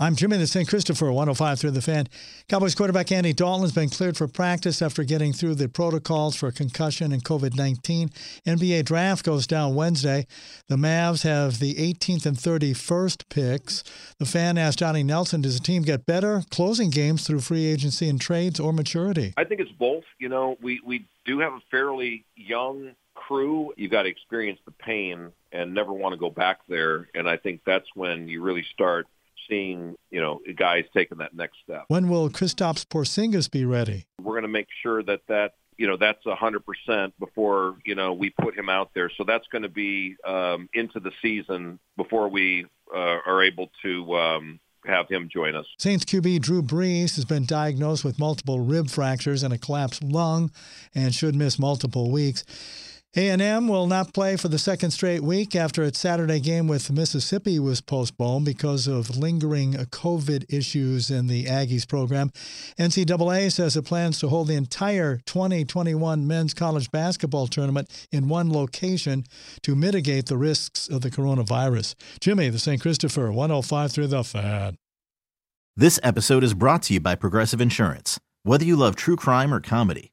I'm Jimmy the St. Christopher, 105 through the fan. Cowboys quarterback Andy Dalton has been cleared for practice after getting through the protocols for concussion and COVID 19. NBA draft goes down Wednesday. The Mavs have the 18th and 31st picks. The fan asked Donnie Nelson Does the team get better closing games through free agency and trades or maturity? I think it's both. You know, we, we do have a fairly young crew. You've got to experience the pain and never want to go back there. And I think that's when you really start seeing, you know, guys taking that next step. When will Kristaps Porzingis be ready? We're going to make sure that that you know that's a hundred percent before you know we put him out there. So that's going to be um, into the season before we uh, are able to um, have him join us. Saints QB Drew Brees has been diagnosed with multiple rib fractures and a collapsed lung, and should miss multiple weeks. A&M will not play for the second straight week after its Saturday game with Mississippi was postponed because of lingering COVID issues in the Aggies program. NCAA says it plans to hold the entire 2021 men's college basketball tournament in one location to mitigate the risks of the coronavirus. Jimmy, the St. Christopher, 105 through the fan. This episode is brought to you by Progressive Insurance. Whether you love true crime or comedy,